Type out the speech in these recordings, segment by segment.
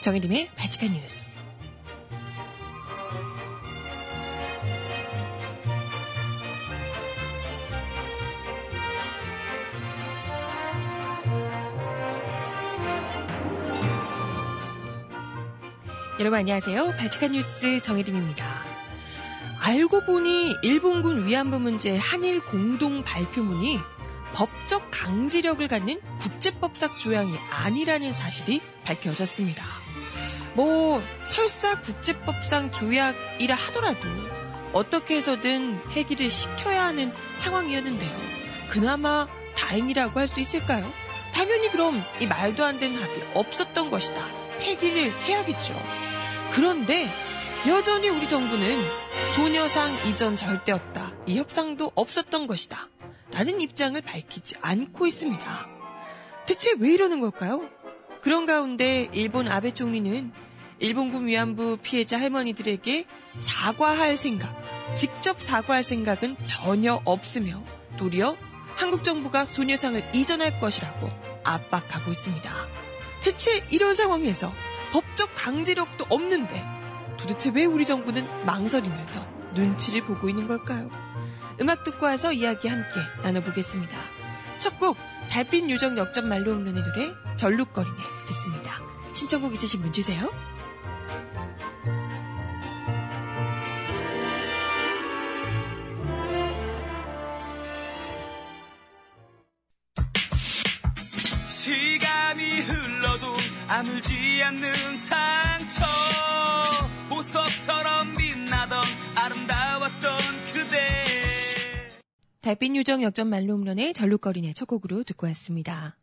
정혜림의 바지칸 뉴스. 여러분 안녕하세요. 바지칸 뉴스 정혜림입니다. 알고 보니 일본군 위안부 문제 한일 공동 발표문이 법적 강제력을 갖는 국제법상 조항이 아니라는 사실이 밝혀졌습니다. 뭐 설사 국제법상 조약이라 하더라도 어떻게 해서든 폐기를 시켜야 하는 상황이었는데요. 그나마 다행이라고 할 수 있을까요? 당연히 그럼 이 말도 안 되는 합의 없었던 것이다. 폐기를 해야겠죠. 그런데 여전히 우리 정부는 소녀상 이전 절대 없다. 이 협상도 없었던 것이다. 라는 입장을 밝히지 않고 있습니다. 대체 왜 이러는 걸까요? 그런 가운데 일본 아베 총리는 일본군 위안부 피해자 할머니들에게 사과할 생각, 직접 사과할 생각은 전혀 없으며 도리어 한국 정부가 소녀상을 이전할 것이라고 압박하고 있습니다. 대체 이런 상황에서 법적 강제력도 없는데 도대체 왜 우리 정부는 망설이면서 눈치를 보고 있는 걸까요? 음악 듣고 와서 이야기 함께 나눠보겠습니다. 첫 곡 달빛 요정 역전 말로 홈런의 노래 절룩거리네 듣습니다. 신청곡 있으신 분 주세요. 시간이 흘러도 아물지 않는 상처 보석처럼 빛나던 그대 달빛 요정 역전 말로 홈런의 절룩거리네 첫 곡으로 듣고 왔습니다.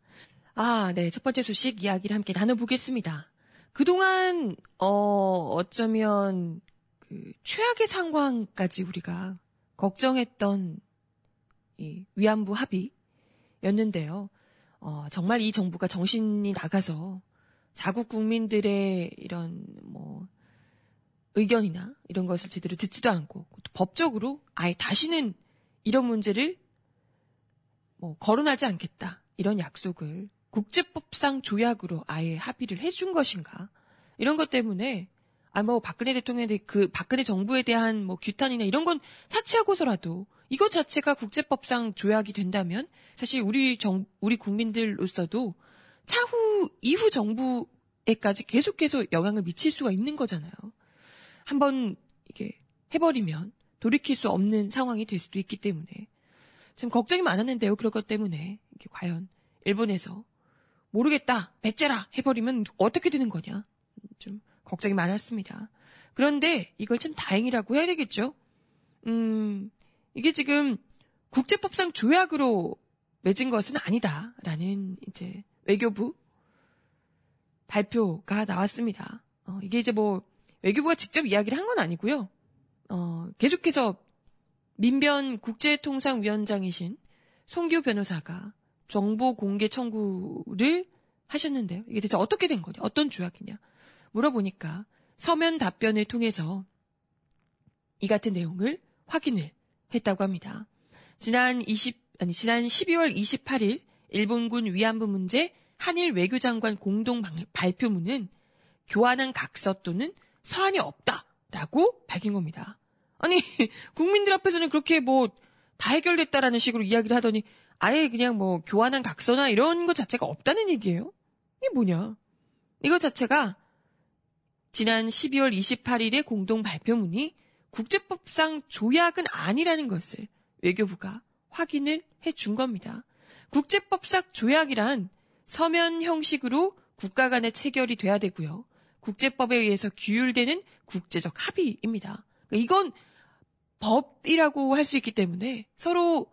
아, 네. 첫 번째 소식 이야기를 함께 나눠보겠습니다. 그동안, 어, 어쩌면, 그, 최악의 상황까지 우리가 걱정했던 이 위안부 합의였는데요. 어, 정말 이 정부가 정신이 나가서 자국 국민들의 이런 뭐 의견이나 이런 것을 제대로 듣지도 않고 법적으로 아예 다시는 이런 문제를 뭐 거론하지 않겠다 이런 약속을 국제법상 조약으로 아예 합의를 해준 것인가 이런 것 때문에 아 뭐 박근혜 대통령의 그 박근혜 정부에 대한 뭐 규탄이나 이런 건 사치하고서라도 이것 자체가 국제법상 조약이 된다면 사실 우리 정 우리 국민들로서도 차후 이후 정부에까지 계속해서 영향을 미칠 수가 있는 거잖아요. 한번 이게 해버리면 돌이킬 수 없는 상황이 될 수도 있기 때문에 좀 걱정이 많았는데요. 그럴 것 때문에 이게 과연 일본에서 모르겠다 배째라 해버리면 어떻게 되는 거냐 좀 걱정이 많았습니다. 그런데 이걸 참 다행이라고 해야 되겠죠. 음 이게 지금 국제법상 조약으로 맺은 것은 아니다라는 이제 외교부 발표가 나왔습니다. 어, 이게 이제 뭐 외교부가 직접 이야기를 한 건 아니고요. 어, 계속해서 민변 국제통상위원장이신 송규 변호사가 정보 공개 청구를 하셨는데요. 이게 대체 어떻게 된 거냐? 어떤 조약이냐? 물어보니까 서면 답변을 통해서 이 같은 내용을 확인을 했다고 합니다. 지난 20, 아니, 지난 12월 28일 일본군 위안부 문제 한일 외교장관 공동 발표문은 교환한 각서 또는 서한이 없다라고 밝힌 겁니다. 아니, 국민들 앞에서는 그렇게 뭐, 다 해결됐다라는 식으로 이야기를 하더니, 아예 그냥 뭐, 교환한 각서나 이런 것 자체가 없다는 얘기예요? 이게 뭐냐? 이것 자체가, 지난 12월 28일의 공동 발표문이 국제법상 조약은 아니라는 것을 외교부가 확인을 해준 겁니다. 국제법상 조약이란 서면 형식으로 국가 간에 체결이 돼야 되고요. 국제법에 의해서 규율되는 국제적 합의입니다. 그러니까 이건 법이라고 할 수 있기 때문에 서로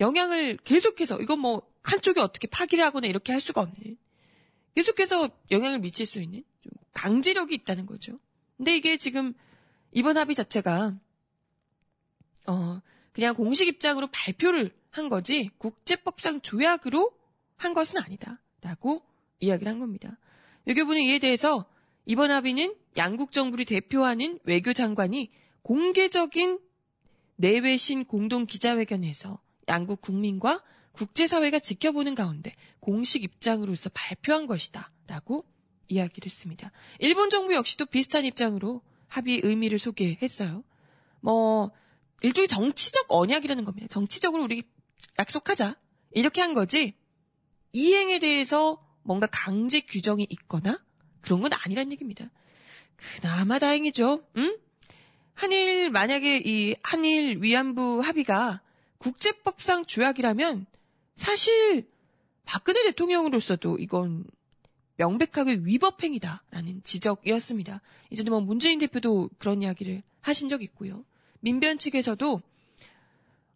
영향을 계속해서 이건 뭐 한쪽이 어떻게 파기를 하거나 이렇게 할 수가 없는 계속해서 영향을 미칠 수 있는 강제력이 있다는 거죠. 근데 이게 지금 이번 합의 자체가 어 그냥 공식 입장으로 발표를 한 거지 국제법상 조약으로 한 것은 아니다라고 이야기를 한 겁니다. 외교부는 이에 대해서 이번 합의는 양국 정부를 대표하는 외교장관이 공개적인 내외신 공동 기자회견에서 양국 국민과 국제사회가 지켜보는 가운데 공식 입장으로서 발표한 것이다. 라고 이야기를 했습니다. 일본 정부 역시도 비슷한 입장으로 합의 의미를 소개했어요. 뭐 일종의 정치적 언약이라는 겁니다. 정치적으로 우리 약속하자 이렇게 한 거지 이행에 대해서 뭔가 강제 규정이 있거나 그런 건 아니란 얘기입니다. 그나마 다행이죠. 응? 한일 만약에 이 한일 위안부 합의가 국제법상 조약이라면 사실 박근혜 대통령으로서도 이건 명백하게 위법 행위다라는 지적이었습니다. 이전에 뭐 문재인 대표도 그런 이야기를 하신 적 있고요. 민변 측에서도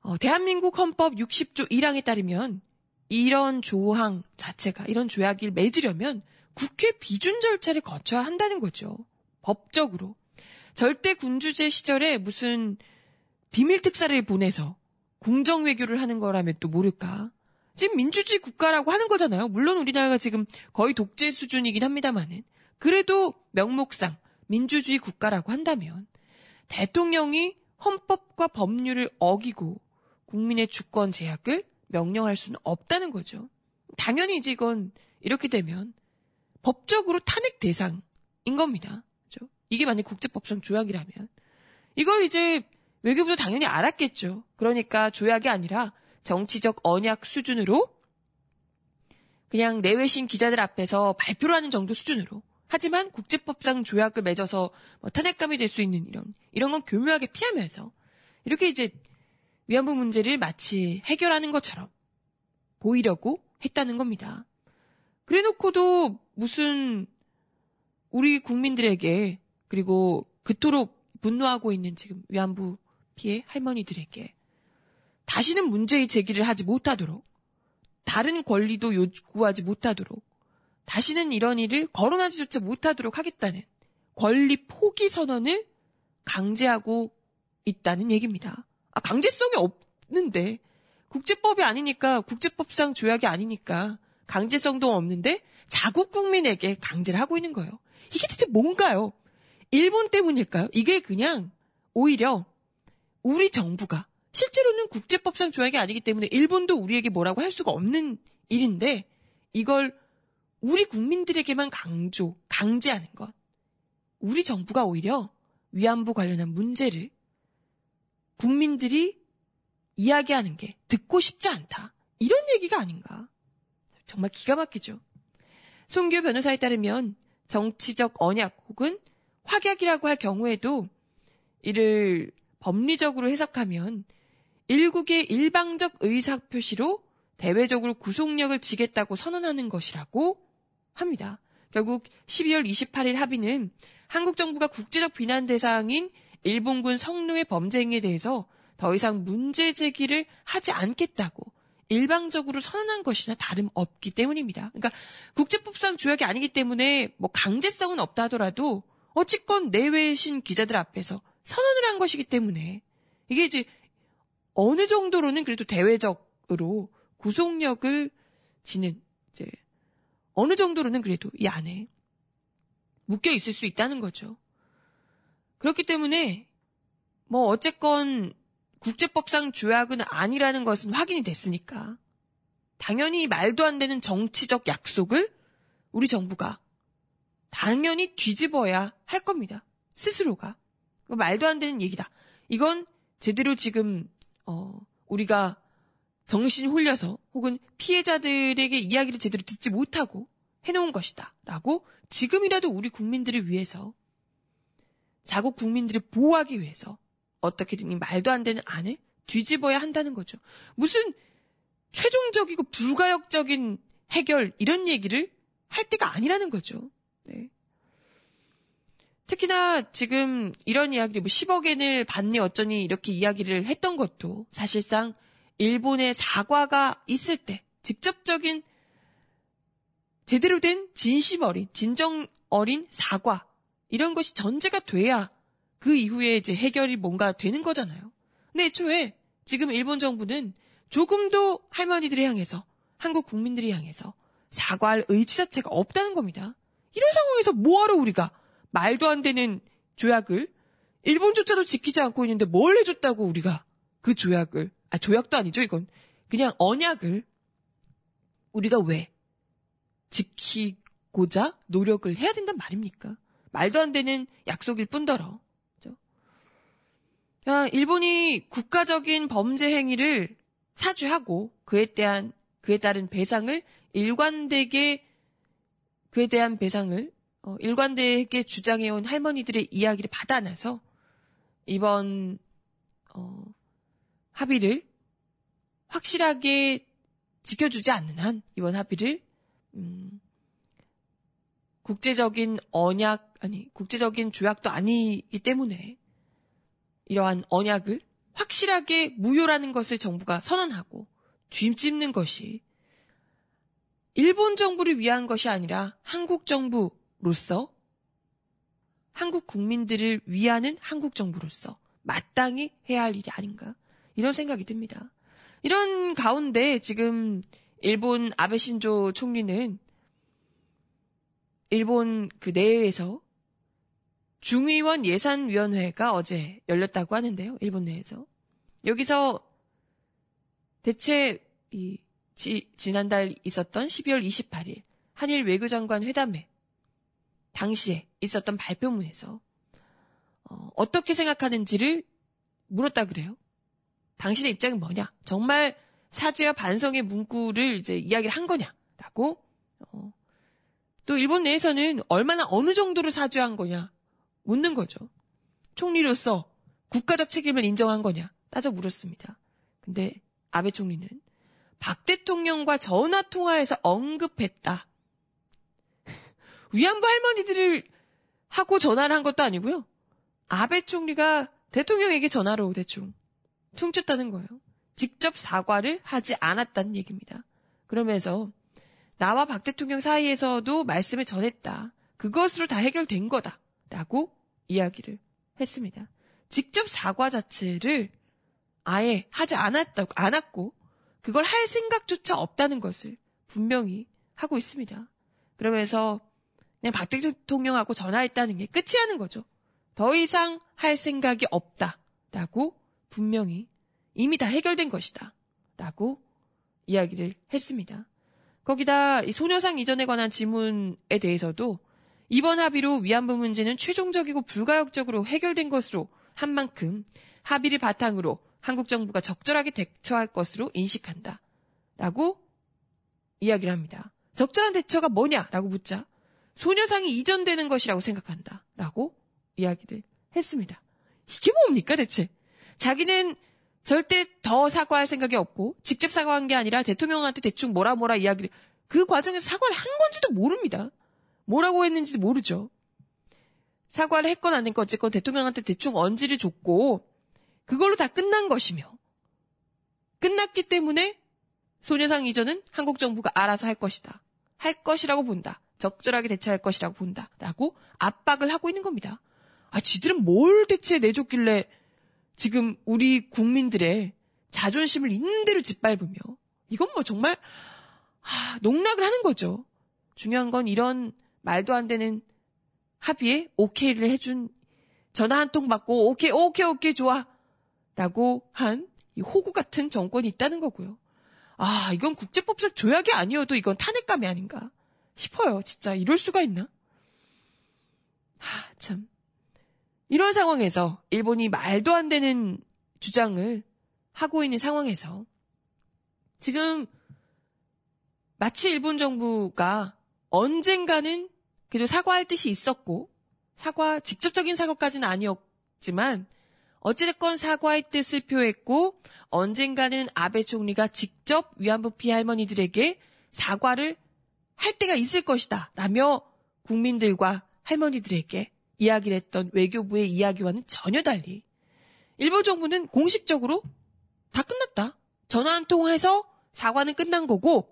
어, 대한민국 헌법 60조 1항에 따르면 이런 조항 자체가 이런 조약을 맺으려면 국회 비준 절차를 거쳐야 한다는 거죠. 법적으로. 절대 군주제 시절에 무슨 비밀 특사를 보내서 궁정 외교를 하는 거라면 또 모를까. 지금 민주주의 국가라고 하는 거잖아요. 물론 우리나라가 지금 거의 독재 수준이긴 합니다만은. 그래도 명목상 민주주의 국가라고 한다면 대통령이 헌법과 법률을 어기고 국민의 주권 제약을 명령할 수는 없다는 거죠. 당연히 이제 이건 이렇게 되면 법적으로 탄핵 대상인 겁니다. 이게 만약 국제법상 조약이라면 이걸 이제 외교부도 당연히 알았겠죠. 그러니까 조약이 아니라 정치적 언약 수준으로 그냥 내외신 기자들 앞에서 발표를 하는 정도 수준으로 하지만 국제법상 조약을 맺어서 뭐 탄핵감이 될 수 있는 이런 이런 건 교묘하게 피하면서 이렇게 이제 위안부 문제를 마치 해결하는 것처럼 보이려고 했다는 겁니다. 그래 놓고도 무슨 우리 국민들에게 그리고 그토록 분노하고 있는 지금 위안부 피해 할머니들에게 다시는 문제의 제기를 하지 못하도록 다른 권리도 요구하지 못하도록 다시는 이런 일을 거론하지조차 못하도록 하겠다는 권리 포기 선언을 강제하고 있다는 얘기입니다. 아, 강제성이 없는데 국제법이 아니니까 국제법상 조약이 아니니까 강제성도 없는데 자국 국민에게 강제를 하고 있는 거예요. 이게 대체 뭔가요? 일본 때문일까요? 이게 그냥 오히려 우리 정부가 실제로는 국제법상 조약이 아니기 때문에 일본도 우리에게 뭐라고 할 수가 없는 일인데 이걸 우리 국민들에게만 강조, 강제하는 것. 우리 정부가 오히려 위안부 관련한 문제를 국민들이 이야기하는 게 듣고 싶지 않다. 이런 얘기가 아닌가. 정말 기가 막히죠. 송규 변호사에 따르면 정치적 언약 혹은 확약이라고 할 경우에도 이를 법리적으로 해석하면 일국의 일방적 의사 표시로 대외적으로 구속력을 지겠다고 선언하는 것이라고 합니다. 결국 12월 28일 합의는 한국 정부가 국제적 비난 대상인 일본군 성노의 범죄 행위에 대해서 더 이상 문제 제기를 하지 않겠다고 일방적으로 선언한 것이나 다름없기 때문입니다. 그러니까 국제법상 조약이 아니기 때문에 뭐 강제성은 없다 하더라도 어찌건 내외신 기자들 앞에서 선언을 한 것이기 때문에 이게 이제 어느 정도로는 그래도 대외적으로 구속력을 지는 이제 어느 정도로는 그래도 이 안에 묶여 있을 수 있다는 거죠. 그렇기 때문에 뭐 어쨌건 국제법상 조약은 아니라는 것은 확인이 됐으니까 당연히 말도 안 되는 정치적 약속을 우리 정부가 당연히 뒤집어야 할 겁니다. 스스로가. 말도 안 되는 얘기다. 이건 제대로 지금 어 우리가 정신 홀려서 혹은 피해자들에게 이야기를 제대로 듣지 못하고 해놓은 것이다. 라고 지금이라도 우리 국민들을 위해서 자국 국민들을 보호하기 위해서 어떻게든 이 말도 안 되는 안을 뒤집어야 한다는 거죠. 무슨 최종적이고 불가역적인 해결 이런 얘기를 할 때가 아니라는 거죠. 네. 특히나 지금 이런 이야기를 뭐 10억엔을 받니 어쩌니 이렇게 이야기를 했던 것도 사실상 일본의 사과가 있을 때 직접적인 제대로 된 진심 어린, 진정 어린 사과 이런 것이 전제가 돼야 그 이후에 이제 해결이 뭔가 되는 거잖아요. 근데 애초에 지금 일본 정부는 조금도 할머니들을 향해서 한국 국민들을 향해서 사과할 의지 자체가 없다는 겁니다. 이런 상황에서 뭐하러 우리가 말도 안 되는 조약을 일본조차도 지키지 않고 있는데 뭘 해줬다고 우리가 그 조약을 아 조약도 아니죠 이건 그냥 언약을 우리가 왜 지키고 고자 노력을 해야 된단 말입니까? 말도 안 되는 약속일 뿐더러. 아, 일본이 국가적인 범죄 행위를 사죄하고 그에 대한 그에 따른 배상을 일관되게 그에 대한 배상을 어, 일관되게 주장해온 할머니들의 이야기를 받아놔서 이번 어, 합의를 확실하게 지켜주지 않는 한 이번 합의를 음, 국제적인 언약 아니 국제적인 조약도 아니기 때문에 이러한 언약을 확실하게 무효라는 것을 정부가 선언하고 뒤집는 것이 일본 정부를 위한 것이 아니라 한국 정부로서 한국 국민들을 위하는 한국 정부로서 마땅히 해야 할 일이 아닌가 이런 생각이 듭니다. 이런 가운데 지금 일본 아베 신조 총리는 일본 그 내에서 중의원 예산위원회가 어제 열렸다고 하는데요. 일본 내에서. 여기서 대체 이 지, 지난달 있었던 12월 28일 한일 외교장관 회담에 당시에 있었던 발표문에서 어, 어떻게 생각하는지를 물었다 그래요. 당신의 입장은 뭐냐? 정말 사죄와 반성의 문구를 이제 이야기를 한 거냐라고 어, 또 일본 내에서는 얼마나 어느 정도로 사죄한 거냐 묻는 거죠. 총리로서 국가적 책임을 인정한 거냐 따져 물었습니다. 근데 아베 총리는 박 대통령과 전화 통화에서 언급했다. 위안부 할머니들을 하고 전화를 한 것도 아니고요. 아베 총리가 대통령에게 전화로 대충 퉁쳤다는 거예요. 직접 사과를 하지 않았다는 얘기입니다. 그러면서 나와 박 대통령 사이에서도 말씀을 전했다. 그것으로 다 해결된 거다. 라고 이야기를 했습니다. 직접 사과 자체를 아예 하지 않았다고, 않았고, 그걸 할 생각조차 없다는 것을 분명히 하고 있습니다. 그러면서 그냥 박 대통령하고 전화했다는 게 끝이라는 거죠. 더 이상 할 생각이 없다. 라고 분명히 이미 다 해결된 것이다. 라고 이야기를 했습니다. 거기다 소녀상 이전에 관한 지문에 대해서도 이번 합의로 위안부 문제는 최종적이고 불가역적으로 해결된 것으로 한 만큼 합의를 바탕으로 한국 정부가 적절하게 대처할 것으로 인식한다. 라고 이야기를 합니다. 적절한 대처가 뭐냐라고 묻자 소녀상이 이전되는 것이라고 생각한다. 라고 이야기를 했습니다. 이게 뭡니까 대체? 자기는 절대 더 사과할 생각이 없고 직접 사과한 게 아니라 대통령한테 대충 뭐라 뭐라 이야기를 그 과정에서 사과를 한 건지도 모릅니다. 뭐라고 했는지도 모르죠. 사과를 했건 안 했건 어쨌건 대통령한테 대충 언지를 줬고 그걸로 다 끝난 것이며 끝났기 때문에 소녀상 이전은 한국 정부가 알아서 할 것이다. 할 것이라고 본다. 적절하게 대처할 것이라고 본다. 라고 압박을 하고 있는 겁니다. 아, 지들은 뭘 대체 내줬길래 지금 우리 국민들의 자존심을 있는 대로 짓밟으며 이건 뭐 정말 아, 농락을 하는 거죠. 중요한 건 이런 말도 안 되는 합의에 오케이를 해준 전화 한 통 받고 오케이 오케이 오케이 좋아 라고 한이 호구 같은 정권이 있다는 거고요. 아 이건 국제법상 조약이 아니어도 이건 탄핵감이 아닌가 싶어요. 진짜 이럴 수가 있나? 하, 참. 이런 상황에서 일본이 말도 안 되는 주장을 하고 있는 상황에서 지금 마치 일본 정부가 언젠가는 그래도 사과할 뜻이 있었고 사과 직접적인 사과까지는 아니었지만 어찌됐건 사과의 뜻을 표했고 언젠가는 아베 총리가 직접 위안부 피해 할머니들에게 사과를 할 때가 있을 것이다 라며 국민들과 할머니들에게 이야기를 했던 외교부의 이야기와는 전혀 달리 일본 정부는 공식적으로 다 끝났다. 전화 한 통해서 사과는 끝난 거고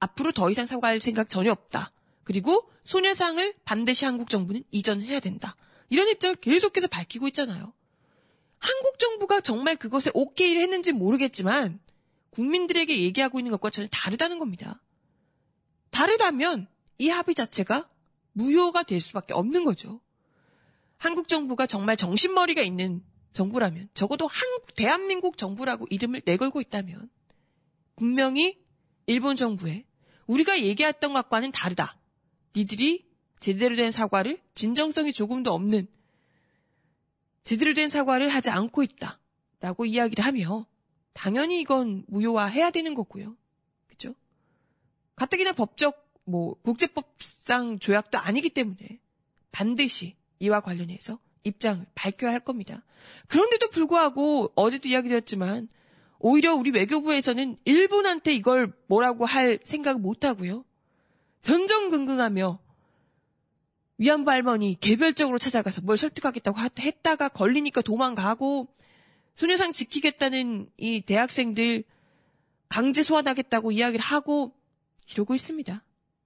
앞으로 더 이상 사과할 생각 전혀 없다. 그리고 소녀상을 반드시 한국 정부는 이전해야 된다. 이런 입장을 계속해서 밝히고 있잖아요. 한국 정부가 정말 그것에 오케이를 했는지 모르겠지만 국민들에게 얘기하고 있는 것과 전혀 다르다는 겁니다. 다르다면 이 합의 자체가 무효가 될 수밖에 없는 거죠. 한국 정부가 정말 정신머리가 있는 정부라면 적어도 한국 대한민국 정부라고 이름을 내걸고 있다면 분명히 일본 정부에 우리가 얘기했던 것과는 다르다. 니들이 제대로 된 사과를 진정성이 조금도 없는 제대로 된 사과를 하지 않고 있다. 라고 이야기를 하며 당연히 이건 무효화해야 되는 거고요. 그죠? 가뜩이나 법적 뭐 국제법상 조약도 아니기 때문에 반드시 이와 관련해서 입장을 밝혀야 할 겁니다. 그런데도 불구하고 어제도 이야기드렸지만 오히려 우리 외교부에서는 일본한테 이걸 뭐라고 할 생각을 못 하고요. 전전긍긍하며 위안부 할머니 개별적으로 찾아가서 뭘 설득하겠다고 했다가 걸리니까 도망가고 소녀상 지키겠다는 이 대학생들 강제 소환하겠다고 이야기를 하고 이러고 있습니다.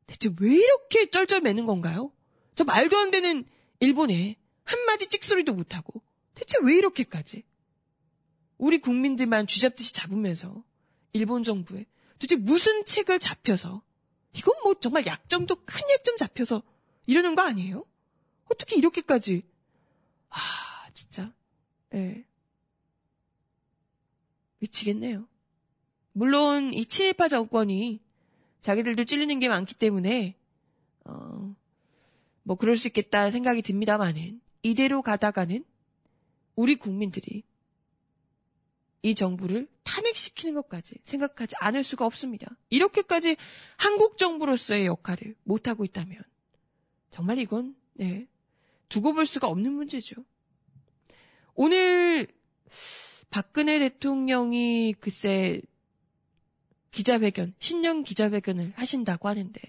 대체 왜 이렇게 쩔쩔매는 건가요? 저 말도 안 되는 일본에 한마디 찍소리도 못하고 대체 왜 이렇게까지 우리 국민들만 쥐잡듯이 잡으면서 일본 정부에 도대체 무슨 책을 잡혀서 이건 뭐 정말 약점도 큰 약점 잡혀서 이러는 거 아니에요? 어떻게 이렇게까지 아 진짜 예 미치겠네요. 물론 이 친일파 정권이 자기들도 찔리는 게 많기 때문에 어, 뭐 그럴 수 있겠다 생각이 듭니다만은 이대로 가다가는 우리 국민들이 이 정부를 탄핵시키는 것까지 생각하지 않을 수가 없습니다. 이렇게까지 한국 정부로서의 역할을 못하고 있다면 정말 이건 네, 두고 볼 수가 없는 문제죠. 오늘 박근혜 대통령이 글쎄 기자회견, 신년 기자회견을 하신다고 하는데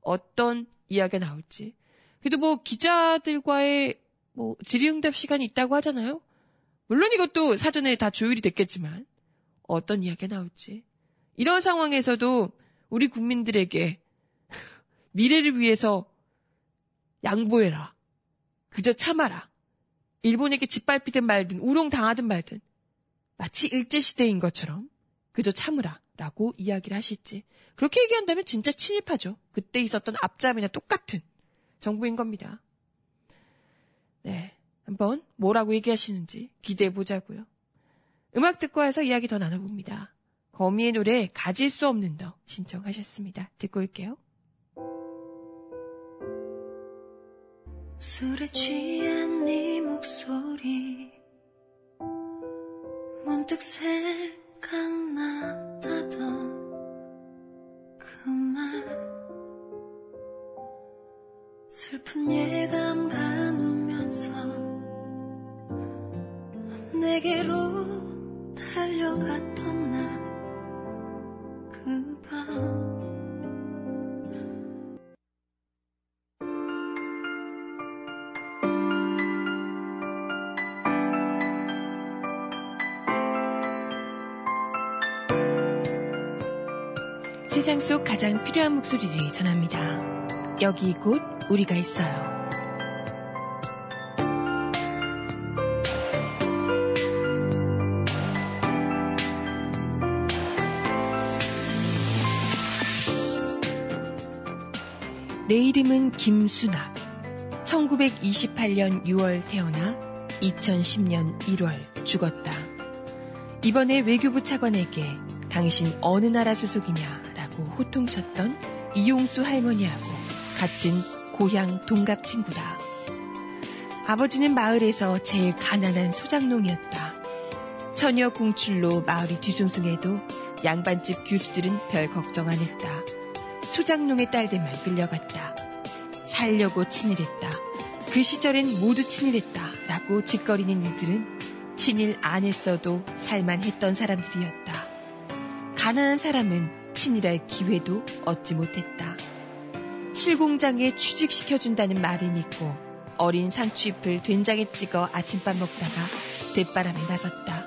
어떤 이야기가 나올지. 그래도 뭐 기자들과의 뭐 질의응답 시간이 있다고 하잖아요. 물론 이것도 사전에 다 조율이 됐겠지만 어떤 이야기가 나올지. 이런 상황에서도 우리 국민들에게 미래를 위해서 양보해라. 그저 참아라. 일본에게 짓밟히든 말든 우롱당하든 말든 마치 일제시대인 것처럼 그저 참으라 라고 이야기를 하실지 그렇게 얘기한다면 진짜 친일파죠. 그때 있었던 앞잡이나 똑같은 정부인 겁니다. 네. 한번 뭐라고 얘기하시는지 기대해 보자고요. 음악 듣고 와서 이야기 더 나눠봅니다. 거미의 노래 가질 수 없는 너 신청하셨습니다. 듣고 올게요. 술에 취한 네 목소리. 문득 생각났다던 그 말. 슬픈 예감 가누면서 내게로 달려갔던 날 그 밤 세상 속 가장 필요한 목소리를 전합니다. 여기 곧 우리가 있어요. 내 이름은 김순학. 1928년 6월 태어나 2010년 1월 죽었다. 이번에 외교부 차관에게 당신 어느 나라 소속이냐 라고 호통쳤던 이용수 할머니하고 같은 고향 동갑 친구다. 아버지는 마을에서 제일 가난한 소장농이었다. 처녀 공출로 마을이 뒤숭숭해도 양반집 교수들은 별 걱정 안 했다. 소장농의 딸들만 끌려갔다. 살려고 친일했다. 그 시절엔 모두 친일했다. 라고 짓거리는 이들은 친일 안 했어도 살만 했던 사람들이었다. 가난한 사람은 친일할 기회도 얻지 못했다. 실공장에 취직시켜준다는 말을 믿고 어린 상추잎을 된장에 찍어 아침밥 먹다가 대바람에 나섰다.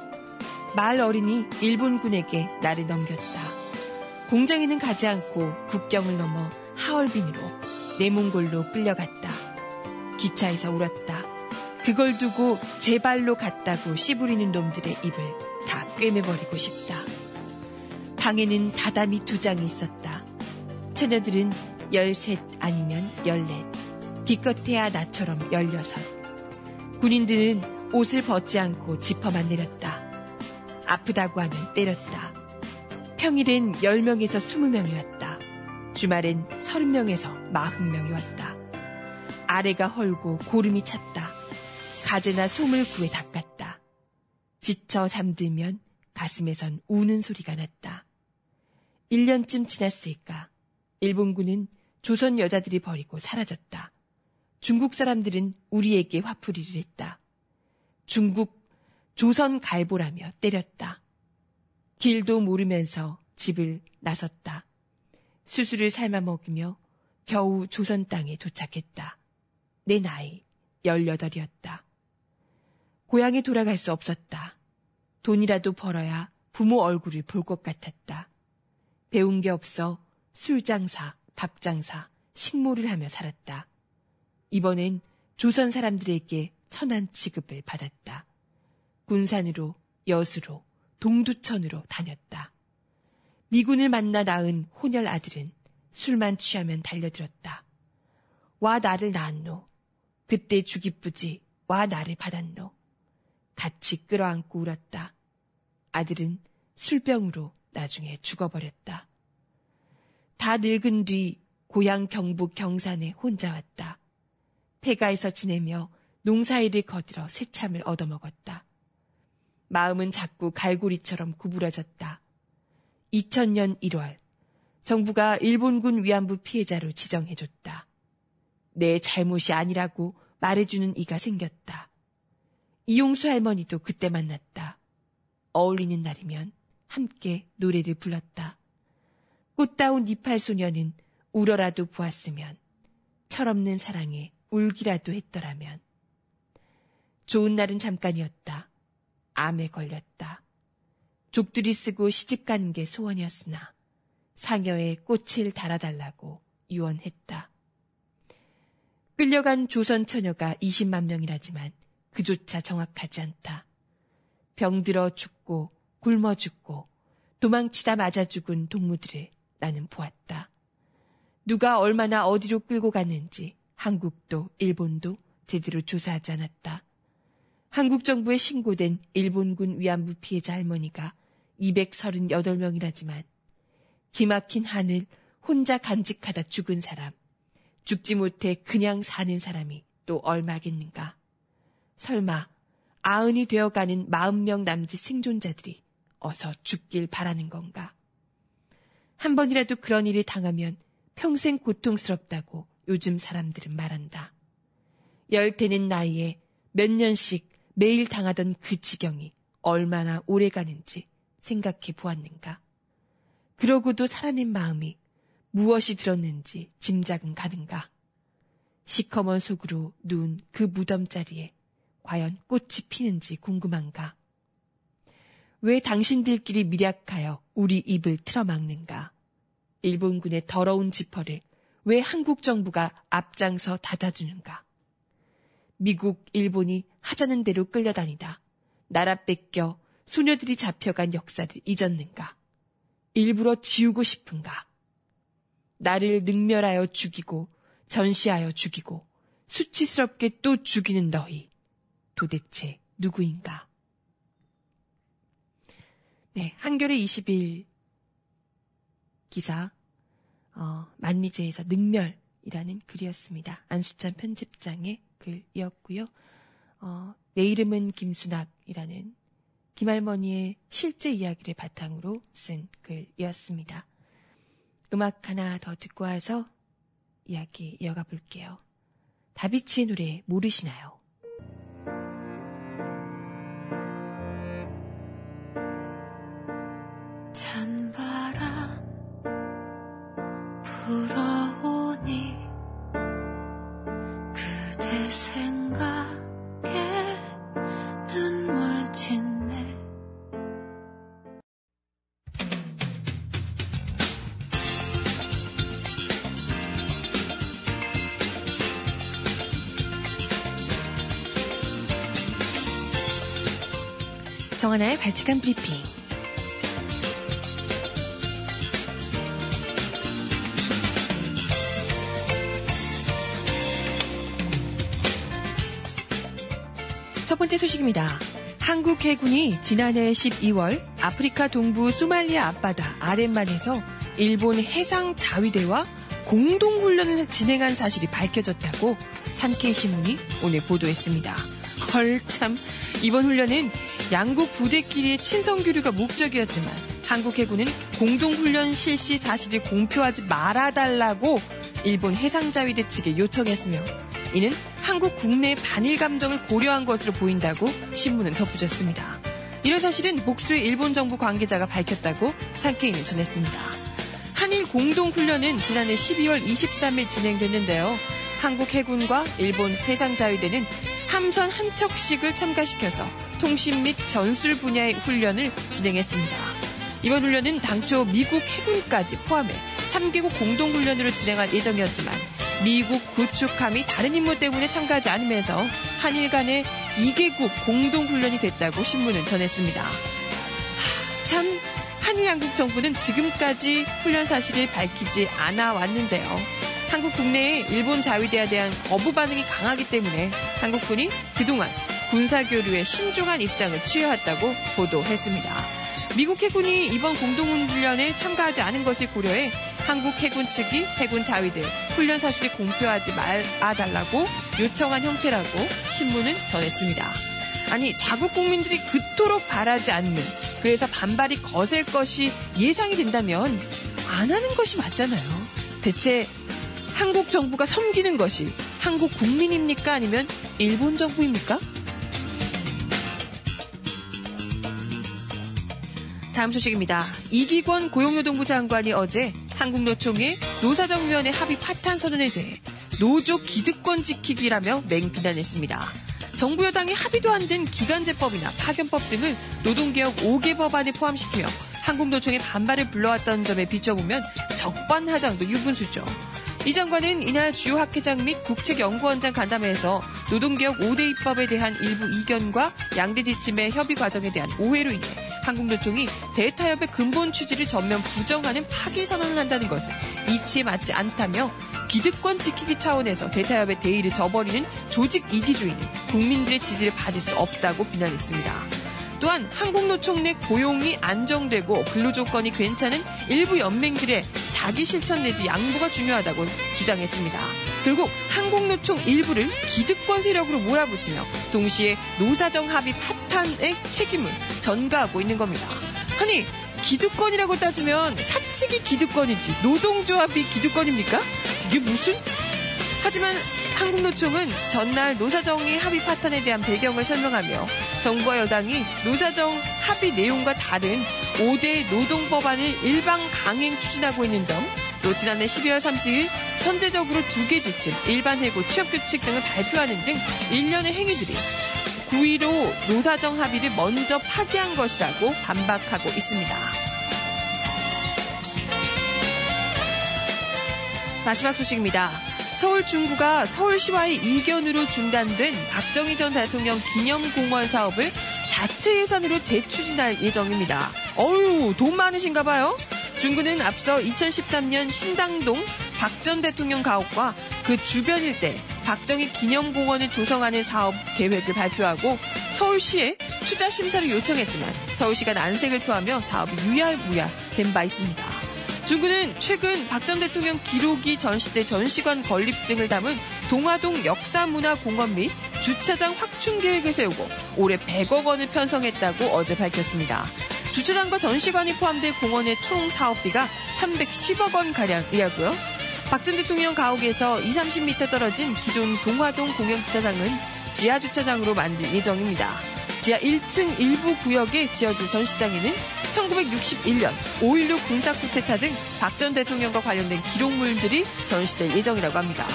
마을 어린이 일본군에게 나를 넘겼다. 공장에는 가지 않고 국경을 넘어 하얼빈으로 내몽골로 끌려갔다. 기차에서 울었다. 그걸 두고 제 발로 갔다고 씨부리는 놈들의 입을 다 꿰매버리고 싶다. 방에는 다다미 두 장이 있었다. 처녀들은 열셋 아니면 열넷, 기껏해야 나처럼 열여섯. 군인들은 옷을 벗지 않고 지퍼만 내렸다. 아프다고 하면 때렸다. 평일엔 10명에서 20명이었다. 주말엔 30명에서 40명이 왔다. 아래가 헐고 고름이 찼다. 가재나 솜을 구해 닦았다. 지쳐 잠들면 가슴에선 우는 소리가 났다. 1년쯤 지났을까. 일본군은 조선 여자들이 버리고 사라졌다. 중국 사람들은 우리에게 화풀이를 했다. 중국 조선 갈보라며 때렸다. 길도 모르면서 집을 나섰다. 수수를 삶아 먹으며 겨우 조선 땅에 도착했다. 내 나이 18이었다. 고향에 돌아갈 수 없었다. 돈이라도 벌어야 부모 얼굴을 볼 것 같았다. 배운 게 없어 술장사, 밥장사, 식모를 하며 살았다. 이번엔 조선 사람들에게 천한 취급을 받았다. 군산으로, 여수로, 동두천으로 다녔다. 미군을 만나 낳은 혼혈 아들은 술만 취하면 달려들었다. 와 나를 낳았노. 그때 주기쁘지 와 나를 받았노. 같이 끌어안고 울었다. 아들은 술병으로 나중에 죽어버렸다. 다 늙은 뒤 고향 경북 경산에 혼자 왔다. 폐가에서 지내며 농사일을 거들어 새참을 얻어먹었다. 마음은 자꾸 갈고리처럼 구부러졌다. 2000년 1월 정부가 일본군 위안부 피해자로 지정해줬다. 내 잘못이 아니라고 말해주는 이가 생겼다. 이용수 할머니도 그때 만났다. 어울리는 날이면 함께 노래를 불렀다. 꽃다운 이팔 소녀는 울어라도 보았으면 철없는 사랑에 울기라도 했더라면 좋은 날은 잠깐이었다. 암에 걸렸다. 족들이 쓰고 시집 가는 게 소원이었으나 상여에 꽃을 달아달라고 유언했다. 끌려간 조선 처녀가 20만 명이라지만 그조차 정확하지 않다. 병들어 죽고 굶어 죽고 도망치다 맞아 죽은 동무들을 나는 보았다. 누가 얼마나 어디로 끌고 갔는지 한국도 일본도 제대로 조사하지 않았다. 한국 정부에 신고된 일본군 위안부 피해자 할머니가 238명이라지만 기막힌 하늘 혼자 간직하다 죽은 사람, 죽지 못해 그냥 사는 사람이 또 얼마겠는가. 설마 아흔이 되어가는 40명 남짓 생존자들이 어서 죽길 바라는 건가. 한 번이라도 그런 일이 당하면 평생 고통스럽다고 요즘 사람들은 말한다. 열 되는 나이에 몇 년씩 매일 당하던 그 지경이 얼마나 오래 가는지 생각해 보았는가. 그러고도 살아낸 마음이 무엇이 들었는지 짐작은 가는가. 시커먼 속으로 누운 그 무덤 자리에 과연 꽃이 피는지 궁금한가. 왜 당신들끼리 미약하여 우리 입을 틀어막는가. 일본군의 더러운 지퍼를 왜 한국 정부가 앞장서 닫아주는가. 미국, 일본이 하자는 대로 끌려다니다 나라 뺏겨 소녀들이 잡혀간 역사를 잊었는가? 일부러 지우고 싶은가? 나를 능멸하여 죽이고 전시하여 죽이고 수치스럽게 또 죽이는 너희 도대체 누구인가? 네, 한겨레 20일 기사 어, 만미제에서 능멸이라는 글이었습니다. 안수찬 편집장의 글이었고요. 어, 내 이름은 김순학이라는 김할머니의 실제 이야기를 바탕으로 쓴 글이었습니다. 음악 하나 더 듣고 와서 이야기 이어가 볼게요. 다비치의 노래 모르시나요? 정하나의 발칙한 브리핑. 번째 소식입니다. 한국 해군이 지난해 12월 아프리카 동부 소말리아 앞바다 아랫만에서 일본 해상 자위대와 공동 훈련을 진행한 사실이 밝혀졌다고 산케이 신문이 오늘 보도했습니다. 헐 참 이번 훈련은 양국 부대끼리의 친선 교류가 목적이었지만 한국 해군은 공동 훈련 실시 사실을 공표하지 말아달라고 일본 해상자위대 측에 요청했으며 이는 한국 국내의 반일 감정을 고려한 것으로 보인다고 신문은 덧붙였습니다. 이런 사실은 복수의 일본 정부 관계자가 밝혔다고 산케이는 전했습니다. 한일 공동훈련은 지난해 12월 23일 진행됐는데요. 한국 해군과 일본 해상자위대는 함선 한 척씩을 참가시켜서 통신 및 전술 분야의 훈련을 진행했습니다. 이번 훈련은 당초 미국 해군까지 포함해 3개국 공동훈련으로 진행할 예정이었지만 미국 구축함이 다른 임무 때문에 참가하지 않으면서 한일 간의 2개국 공동훈련이 됐다고 신문은 전했습니다. 하, 참 한일 양국 정부는 지금까지 훈련 사실을 밝히지 않아 왔는데요. 한국 국내에 일본 자위대에 대한 거부 반응이 강하기 때문에 한국군이 그동안 군사교류에 신중한 입장을 취해왔다고 보도했습니다. 미국 해군이 이번 공동훈련에 참가하지 않은 것을 고려해 한국 해군 측이 해군 자위대 훈련 사실을 공표하지 말아달라고 요청한 형태라고 신문은 전했습니다. 아니 자국 국민들이 그토록 바라지 않는 그래서 반발이 거셀 것이 예상이 된다면 안 하는 것이 맞잖아요. 대체 한국 정부가 섬기는 것이 한국 국민입니까? 아니면 일본 정부입니까? 다음 소식입니다. 이기권 고용노동부 장관이 어제 한국노총의 노사정위원회 합의 파탄 선언에 대해 노조 기득권 지키기라며 맹비난했습니다. 정부 여당이 합의도 안 된 기간제법이나 파견법 등을 노동개혁 5개 법안에 포함시키며 한국노총의 반발을 불러왔던 점에 비춰보면 적반하장도 유분수죠. 이 장관은 이날 주요 학회장 및 국책연구원장 간담회에서 노동개혁 5대 입법에 대한 일부 이견과 양대 지침의 협의 과정에 대한 오해로 인해 한국노총이 대타협의 근본 취지를 전면 부정하는 파기 선언을 한다는 것은 이치에 맞지 않다며 기득권 지키기 차원에서 대타협의 대의를 저버리는 조직 이기주의는 국민들의 지지를 받을 수 없다고 비난했습니다. 또한 한국노총 내 고용이 안정되고 근로조건이 괜찮은 일부 연맹들의 자기 실천 내지 양보가 중요하다고 주장했습니다. 결국 한국노총 일부를 기득권 세력으로 몰아붙이며 동시에 노사정 합의 파탄의 책임을 전가하고 있는 겁니다. 아니 기득권이라고 따지면 사측이 기득권이지 노동조합이 기득권입니까? 이게 무슨? 하지만 한국노총은 전날 노사정의 합의 파탄에 대한 배경을 설명하며 정부와 여당이 노사정 합의 내용과 다른 5대 노동법안을 일방 강행 추진하고 있는 점, 또 지난해 12월 30일 선제적으로 두 개 지침, 일반 해고, 취업 규칙 등을 발표하는 등 일련의 행위들이 9.15 노사정 합의를 먼저 파기한 것이라고 반박하고 있습니다. 마지막 소식입니다. 서울 중구가 서울시와의 이견으로 중단된 박정희 전 대통령 기념공원 사업을 자체 예산으로 재추진할 예정입니다. 어유, 돈 많으신가 봐요? 중구는 앞서 2013년 신당동 박 전 대통령 가옥과 그 주변 일대 박정희 기념공원을 조성하는 사업 계획을 발표하고 서울시에 투자 심사를 요청했지만 서울시가 난색을 표하며 사업이 유야무야 된 바 있습니다. 중구는 최근 박 전 대통령 기록이 전시대 전시관 건립 등을 담은 동화동 역사문화공원 및 주차장 확충 계획을 세우고 올해 100억 원을 편성했다고 어제 밝혔습니다. 주차장과 전시관이 포함된 공원의 총 사업비가 310억 원가량이라고요. 박 전 대통령 가옥에서 20, 30m 떨어진 기존 동화동 공영주차장은 지하주차장으로 만들 예정입니다. 지하 1층 일부 구역에 지어진 전시장에는 1961년 5.16 군사쿠데타 등 박 전 대통령과 관련된 기록물들이 전시될 예정이라고 합니다.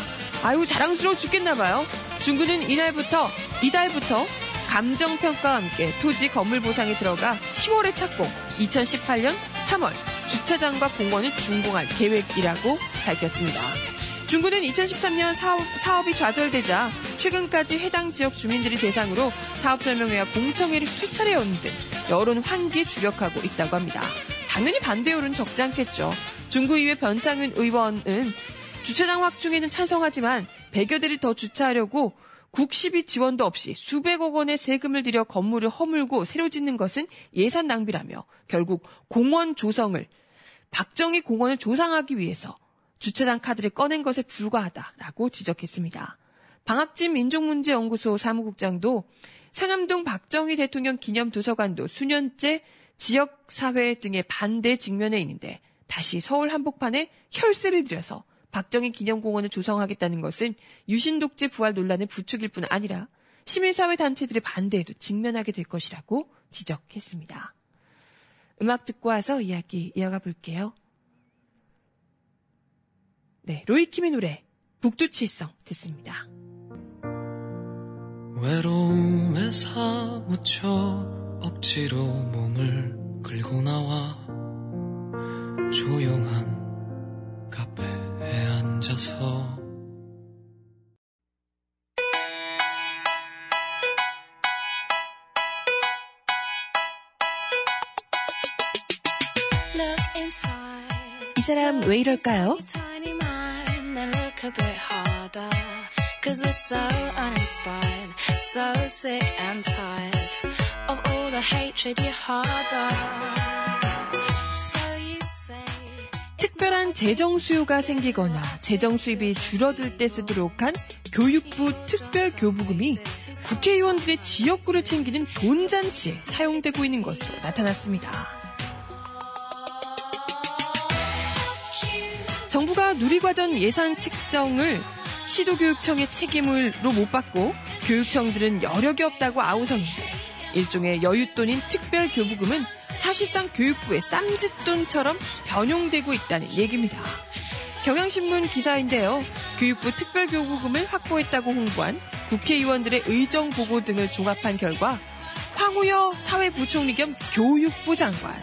아유 자랑스러워 죽겠나봐요. 중구는 이날부터 이달부터 감정평가와 함께 토지 건물 보상에 들어가 10월에 착공, 2018년 3월 주차장과 공원을 준공할 계획이라고 밝혔습니다. 중구는 2013년 사업, 사업이 좌절되자 최근까지 해당 지역 주민들이 대상으로 사업 설명회와 공청회를 수차례 여는 등 여론 환기에 주력하고 있다고 합니다. 당연히 반대 여론 적지 않겠죠. 중구의회 변창윤 의원은 주차장 확충에는 찬성하지만 100여 대를 더 주차하려고 국시비 지원도 없이 수백억 원의 세금을 들여 건물을 허물고 새로 짓는 것은 예산 낭비라며 결국 공원 조성을 박정희 공원을 조성하기 위해서 주차장 카드를 꺼낸 것에 불과하다라고 지적했습니다. 방학진 민족문제연구소 사무국장도 상암동 박정희 대통령 기념도서관도 수년째 지역사회 등의 반대 직면에 있는데 다시 서울 한복판에 혈세를 들여서 박정희 기념공원을 조성하겠다는 것은 유신 독재 부활 논란의 부추길 뿐 아니라 시민사회 단체들의 반대에도 직면하게 될 것이라고 지적했습니다. 음악 듣고 와서 이야기 이어가 볼게요. 네, 로이킴의 노래 북두칠성 듣습니다. 외로움에 사무쳐 억지로 몸을 끌고 나와 조용한 카페에 앉아서 Look inside. 이 사람 왜 이럴까요? Tiny mind, they look a bit harder. Cause we're so uninspired, so sick and tired of all the hatred you harbor. 특별한 재정 수요가 생기거나 재정 수입이 줄어들 때 쓰도록 한 교육부 특별 교부금이 국회의원들의 지역구를 챙기는 돈잔치에 사용되고 있는 것으로 나타났습니다. 정부가 누리과정 예산 책정을 시도교육청의 책임으로 못 받고 교육청들은 여력이 없다고 아우성인데 일종의 여윳돈인 특별교부금은 사실상 교육부의 쌈짓돈처럼 변용되고 있다는 얘기입니다. 경향신문 기사인데요. 교육부 특별교부금을 확보했다고 홍보한 국회의원들의 의정 보고 등을 종합한 결과 황우여 사회부총리 겸 교육부 장관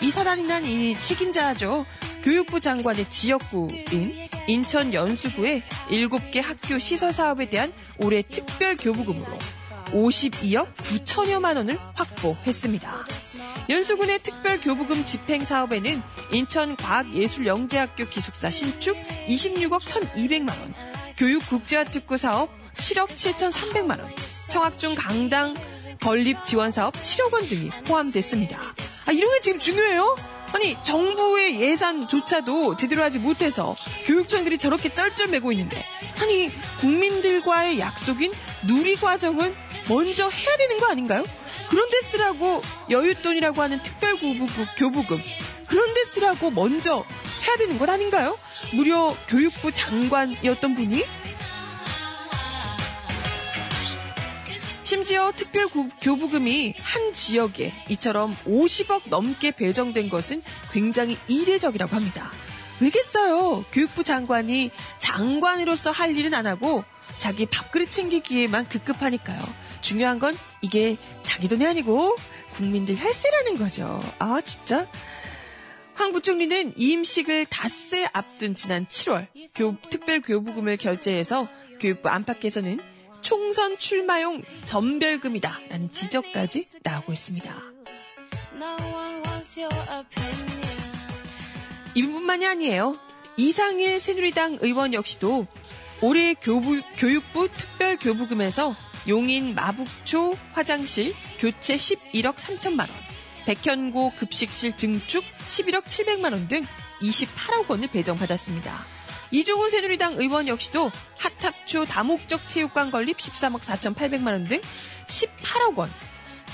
이 사단이 난 이 책임자죠. 교육부 장관의 지역구인 인천 연수구의 7개 학교 시설 사업에 대한 올해 특별 교부금으로 52억 9천여만 원을 확보했습니다. 연수군의 특별 교부금 집행 사업에는 인천과학예술영재학교 기숙사 신축 26억 1,200만 원, 교육국제화 특구 사업 7억 7,300만 원, 청학중 강당 건립 지원 사업 7억 원 등이 포함됐습니다. 아, 이런 게 지금 중요해요? 아니, 정부의 예산조차도 제대로 하지 못해서 교육청들이 저렇게 쩔쩔매고 있는데, 아니, 국민들과의 약속인 누리과정은 먼저 해야 되는 거 아닌가요? 그런데 쓰라고 여윳돈이라고 하는 특별교부금, 교부금, 그런데 쓰라고 먼저 해야 되는 것 아닌가요? 무려 교육부 장관이었던 분이 심지어 특별교부금이 한 지역에 이처럼 50억 넘게 배정된 것은 굉장히 이례적이라고 합니다. 왜겠어요? 교육부 장관이 장관으로서 할 일은 안 하고 자기 밥그릇 챙기기에만 급급하니까요. 중요한 건 이게 자기 돈이 아니고 국민들 혈세라는 거죠. 아, 진짜? 황 부총리는 이임식을 닷새 앞둔 지난 7월 교, 특별교부금을 결제해서 교육부 안팎에서는 총선 출마용 전별금이다 라는 지적까지 나오고 있습니다. 이분만이 아니에요. 이상일 새누리당 의원 역시도 올해 교부, 교육부 특별교부금에서 용인 마북초 화장실 교체 11억 3천만 원, 백현고 급식실 증축 11억 7백만 원 등 28억 원을 배정받았습니다. 이종훈 새누리당 의원 역시도 핫탑초 다목적 체육관 건립 13억 4,800만 원 등 18억 원.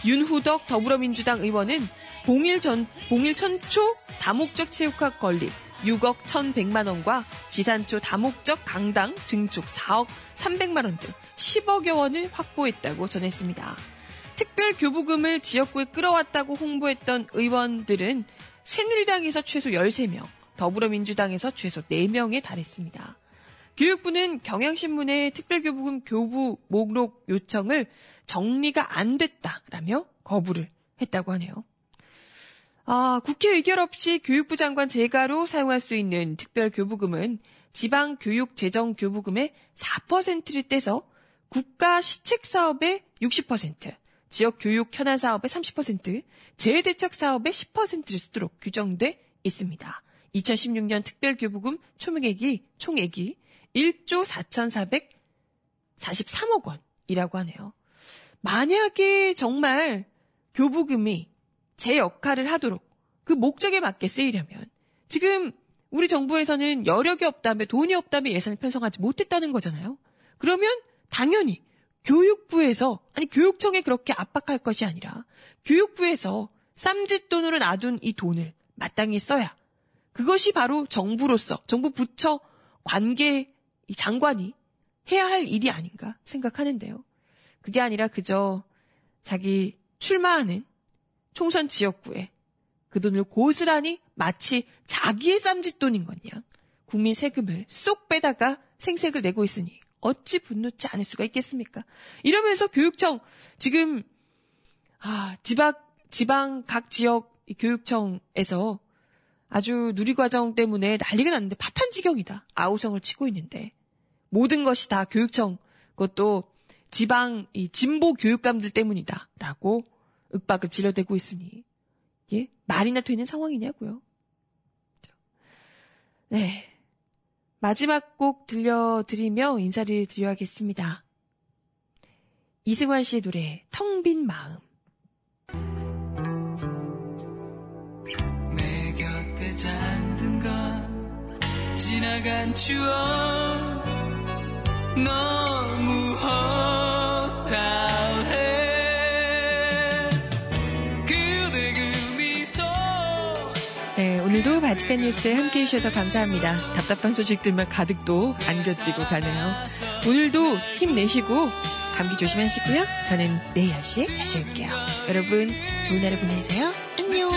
윤후덕 더불어민주당 의원은 봉일 전 봉일 천초 다목적 체육관 건립 6억 1,100만 원과 지산초 다목적 강당 증축 4억 300만 원 등 10억여 원을 확보했다고 전했습니다. 특별 교부금을 지역구에 끌어왔다고 홍보했던 의원들은 새누리당에서 최소 13명, 더불어민주당에서 최소 4명에 달했습니다. 교육부는 경향신문의 특별교부금 교부 목록 요청을 정리가 안 됐다라며 거부를 했다고 하네요. 아, 국회 의결 없이 교육부 장관 재가로 사용할 수 있는 특별교부금은 지방교육재정교부금의 4%를 떼서 국가 시책 사업의 60%, 지역 교육 현안 사업의 30%, 재해 대책 사업의 10%를 쓰도록 규정돼 있습니다. 2016년 특별교부금 총액이, 총액이 1조 4,443억 원이라고 하네요. 만약에 정말 교부금이 제 역할을 하도록 그 목적에 맞게 쓰이려면 지금 우리 정부에서는 여력이 없다며 돈이 없다며 예산을 편성하지 못했다는 거잖아요. 그러면 당연히 교육부에서 아니 교육청에 그렇게 압박할 것이 아니라 교육부에서 쌈짓돈으로 놔둔 이 돈을 마땅히 써야 그것이 바로 정부로서 정부 부처 관계 장관이 해야 할 일이 아닌가 생각하는데요. 그게 아니라 그저 자기 출마하는 총선 지역구에 그 돈을 고스란히 마치 자기의 쌈짓돈인 것냐 국민 세금을 쏙 빼다가 생색을 내고 있으니 어찌 분노치 않을 수가 있겠습니까? 이러면서 교육청 지금 아 지방 지방 각 지역 교육청에서 아주 누리과정 때문에 난리가 났는데 파탄 지경이다. 아우성을 치고 있는데 모든 것이 다 교육청 그것도 지방 이 진보 교육감들 때문이다라고 윽박을 질러대고 있으니 예 말이나 되는 상황이냐고요. 네 마지막 곡 들려드리며 인사를 드려야겠습니다. 이승환 씨의 노래 텅 빈 마음. 내 곁에 잠든 건 지나간 추억 너무 바지칸 뉴스 함께 해주셔서 감사합니다. 답답한 소식들만 가득 또 안겨드리고 가네요. 오늘도 힘내시고 감기 조심하시고요. 저는 내일 10시에 다시 올게요. 여러분, 좋은 하루 보내세요. 안녕.